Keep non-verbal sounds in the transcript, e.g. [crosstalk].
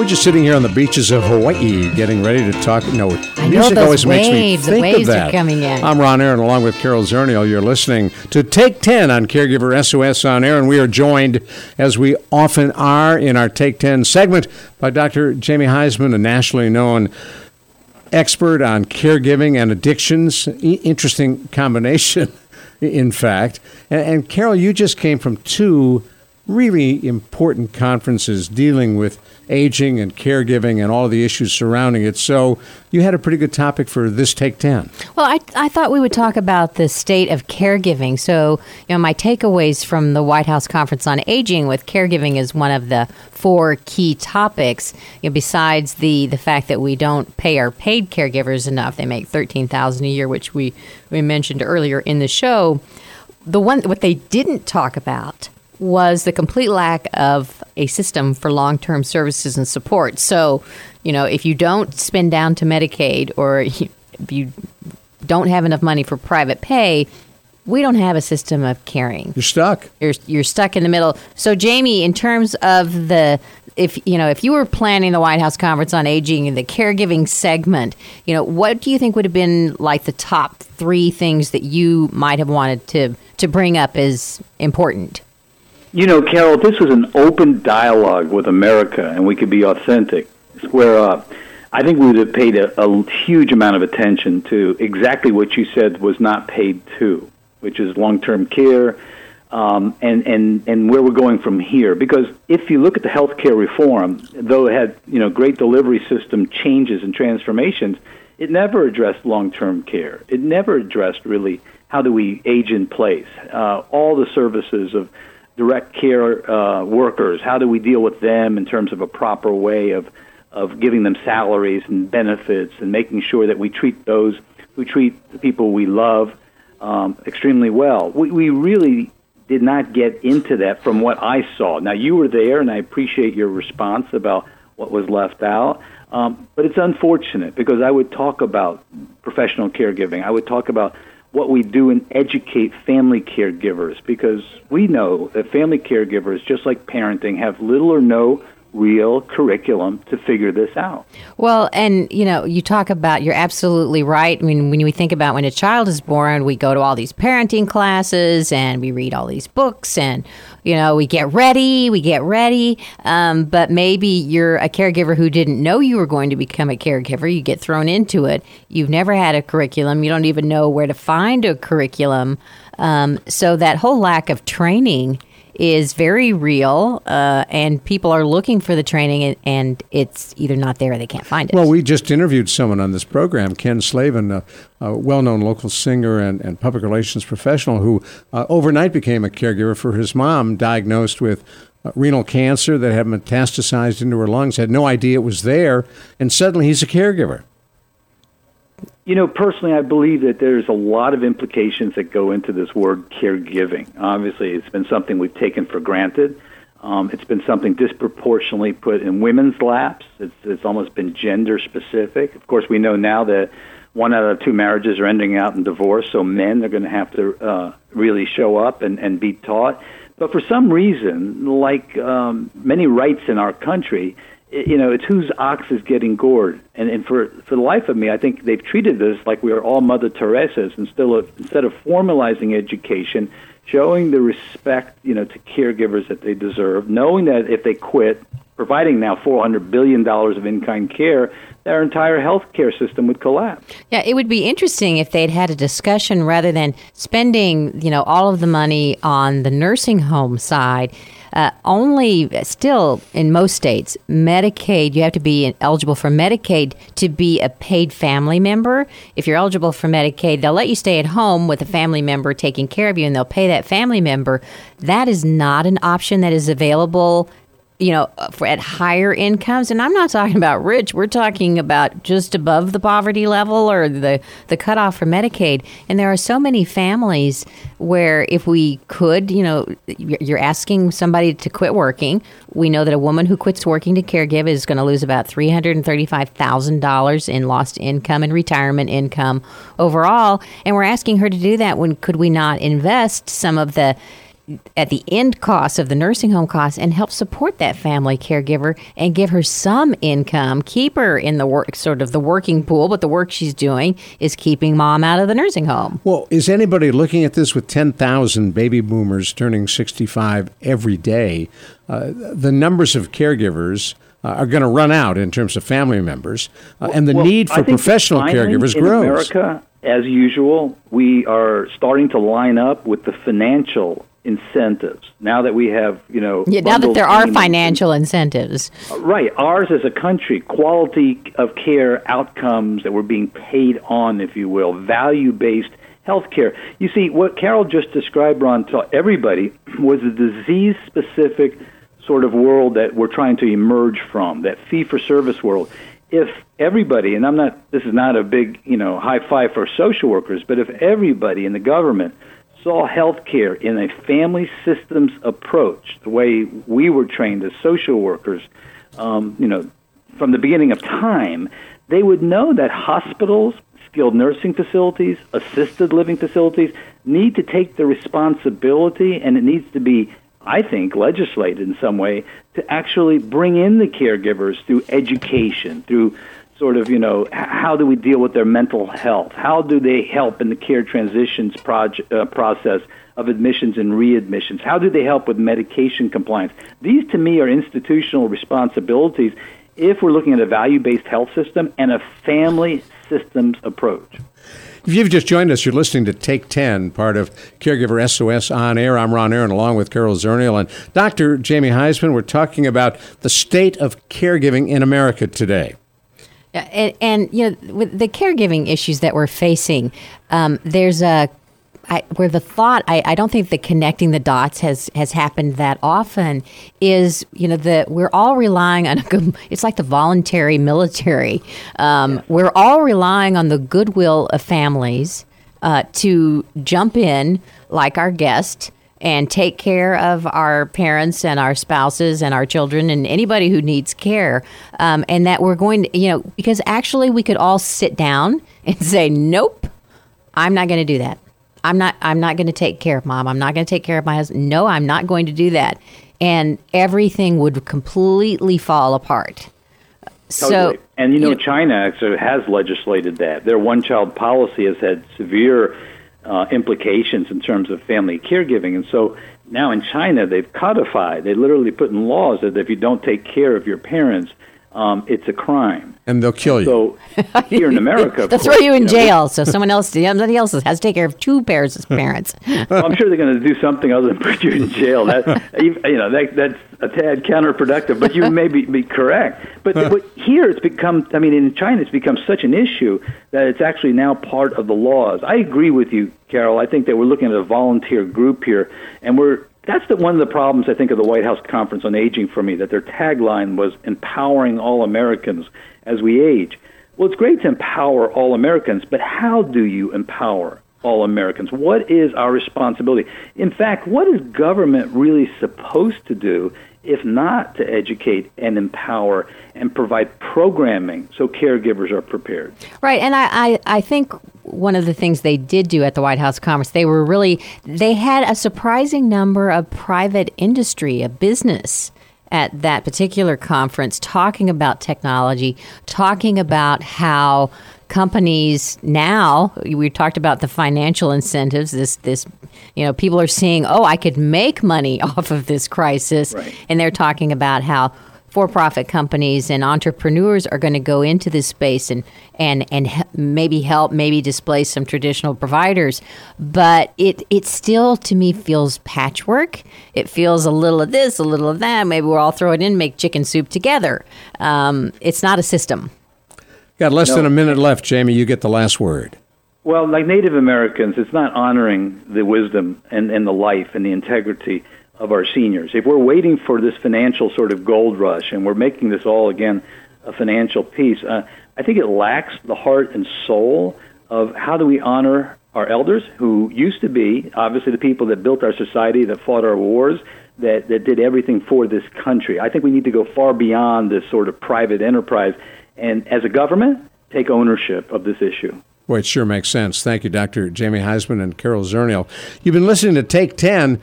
We're just sitting here on the beaches of Hawaii, getting ready to talk. No, music always makes me waves, the think waves of are that. coming in. I'm Ron Aaron, along with Carol Zernial. You're listening to Take 10 on Caregiver SOS on Air, and we are joined, as we often are in our Take 10 segment, by Dr. Jamie Huysman, a nationally known expert on caregiving and addictions. I- interesting combination, [laughs] in fact. And, and Carol, you just came from two really important conferences dealing with aging and caregiving and all the issues surrounding it. So you had a pretty good topic for this Take 10. Well, I, I thought we would talk about the state of caregiving. So, you know, my takeaways from the White House Conference on Aging with caregiving is one of the four key topics. You know, besides the, the fact that we don't pay our paid caregivers enough, they make thirteen thousand a year, which we, we mentioned earlier in the show. The one what they didn't talk about was the complete lack of a system for long term services and support. So, you know, if you don't spend down to Medicaid or [laughs] if you don't have enough money for private pay, we don't have a system of caring. You're stuck. You're you're stuck in the middle. So, Jamie, in terms of the if you know if you were planning the White House conference on aging and the caregiving segment, you know, what do you think would have been like the top three things that you might have wanted to to bring up as important? You know, Carol, this was an open dialogue with America and we could be authentic, square up, I think we would have paid a, a huge amount of attention to exactly what you said was not paid to, which is long term care um, and, and, and where we're going from here. Because if you look at the healthcare reform, though it had you know, great delivery system changes and transformations, it never addressed long term care. It never addressed really how do we age in place, uh, all the services of direct care uh, workers. How do we deal with them in terms of a proper way of of giving them salaries and benefits and making sure that we treat those who treat the people we love um, extremely well. We, we really did not get into that from what I saw. Now you were there, and I appreciate your response about what was left out. Um, but it's unfortunate because I would talk about professional caregiving. I would talk about what we do and educate family caregivers because we know that family caregivers, just like parenting, have little or no real curriculum to figure this out. Well, and you know, you talk about you're absolutely right. I mean, when we think about when a child is born, we go to all these parenting classes and we read all these books and you know, we get ready, we get ready. Um, but maybe you're a caregiver who didn't know you were going to become a caregiver. You get thrown into it. You've never had a curriculum. You don't even know where to find a curriculum. Um, so that whole lack of training is very real, uh, and people are looking for the training, and, and, it's either not there or they can't find it. Well, we just interviewed someone on this program, Ken Slavin, a, a well known local singer and, and, public relations professional who uh, overnight became a caregiver for his mom, diagnosed with uh, renal cancer that had metastasized into her lungs, had no idea it was there, and suddenly he's a caregiver. You know, personally, I believe that there's a lot of implications that go into this word caregiving. Obviously, it's been something we've taken for granted. Um, it's been something disproportionately put in women's laps. It's, it's almost been gender specific. Of course, we know now that one out of two marriages are ending out in divorce, so men are going to have to uh, really show up and, and be taught. But for some reason, like um, many rights in our country, you know, it's whose ox is getting gored. And, and for, for the life of me, I think they've treated this like we are all Mother Teresa's instead of, instead of formalizing education, showing the respect, you know, to caregivers that they deserve, knowing that if they quit, providing now $400 billion of in-kind care, their entire health care system would collapse. Yeah, it would be interesting if they'd had a discussion rather than spending, you know, all of the money on the nursing home side uh, only still in most states, Medicaid, you have to be eligible for Medicaid to be a paid family member. If you're eligible for Medicaid, they'll let you stay at home with a family member taking care of you and they'll pay that family member. That is not an option that is available you know, uh, for at higher incomes, and I'm not talking about rich. We're talking about just above the poverty level or the the cutoff for Medicaid. And there are so many families where if we could, you know, you're asking somebody to quit working. We know that a woman who quits working to caregive is going to lose about three hundred and thirty-five thousand dollars in lost income and retirement income overall. And we're asking her to do that. When could we not invest some of the at the end cost of the nursing home costs and help support that family caregiver and give her some income, keep her in the work sort of the working pool, but the work she's doing is keeping mom out of the nursing home. Well, is anybody looking at this with 10,000 baby boomers turning 65 every day? Uh, the numbers of caregivers uh, are going to run out in terms of family members, uh, and the Well, need for professional caregivers in grows. America, as usual, we are starting to line up with the financial incentives. Now that we have, you know, Yeah, now that there are financial incentives. Right. Ours as a country, quality of care outcomes that we're being paid on, if you will, value based health care. You see, what Carol just described, Ron, to everybody was a disease specific sort of world that we're trying to emerge from, that fee for service world. If everybody, and I'm not, this is not a big, you know, high five for social workers, but if everybody in the government saw healthcare in a family systems approach, the way we were trained as social workers, um, you know, from the beginning of time, they would know that hospitals, skilled nursing facilities, assisted living facilities need to take the responsibility, and it needs to be, I think, legislated in some way to actually bring in the caregivers through education, through sort of, you know, how do we deal with their mental health? How do they help in the care transitions uh, process of admissions and readmissions? How do they help with medication compliance? These, to me, are institutional responsibilities if we're looking at a value based health system and a family systems approach. If you've just joined us, you're listening to Take 10, part of Caregiver SOS On Air. I'm Ron Aaron, along with Carol Zernial and Dr. Jamie Huysman. We're talking about the state of caregiving in America today. Yeah, And, and you know, with the caregiving issues that we're facing, um, there's a I, where the thought I, I don't think the connecting the dots has has happened that often is you know that we're all relying on a good, it's like the voluntary military. Um, we're all relying on the goodwill of families uh, to jump in like our guest and take care of our parents and our spouses and our children and anybody who needs care. Um, and that we're going to, you know, because actually we could all sit down [laughs] and say, nope, I'm not going to do that. I'm not. I'm not going to take care of mom. I'm not going to take care of my husband. No, I'm not going to do that. And everything would completely fall apart. Totally. So, and you know, you know- China actually has legislated that. Their one child policy has had severe uh, implications in terms of family caregiving. And so now in China, they've codified, they literally put in laws that if you don't take care of your parents, um, it's a crime. And they'll kill you. So here in America, [laughs] they'll throw you in know, jail. So someone else, somebody else has to take care of two pairs of parents. [laughs] well, I'm sure they're going to do something other than put you in jail. That [laughs] you know that that's a tad counterproductive, but you may be, be correct. But, but here it's become. I mean, in China, it's become such an issue that it's actually now part of the laws. I agree with you, Carol. I think that we're looking at a volunteer group here, and we're that's the, one of the problems I think of the White House Conference on Aging for me. That their tagline was empowering all Americans as we age. Well, it's great to empower all Americans, but how do you empower all Americans? What is our responsibility? In fact, what is government really supposed to do if not to educate and empower and provide programming so caregivers are prepared? Right, and I, I, I think one of the things they did do at the White House conference, they were really they had a surprising number of private industry, a business at that particular conference talking about technology, talking about how companies now we talked about the financial incentives this this you know people are seeing oh I could make money [laughs] off of this crisis. Right. and they're talking about how for-profit companies and entrepreneurs are going to go into this space and and and he- maybe help maybe displace some traditional providers. But it it still to me feels patchwork. It feels a little of this a little of that. Maybe we'll all throw it in make chicken soup together. Um, it's not a system Got less No. than a minute left, Jamie. You get the last word. Well, like Native Americans, it's not honoring the wisdom and, and the life and the integrity of our seniors. If we're waiting for this financial sort of gold rush and we're making this all, again, a financial piece, uh, I think it lacks the heart and soul of how do we honor our elders who used to be, obviously, the people that built our society, that fought our wars, that, that did everything for this country. I think we need to go far beyond this sort of private enterprise and, as a government, take ownership of this issue. Well, it sure makes sense. Thank you, Dr. Jamie Huysman and Carol Zernial. You've been listening to Take 10.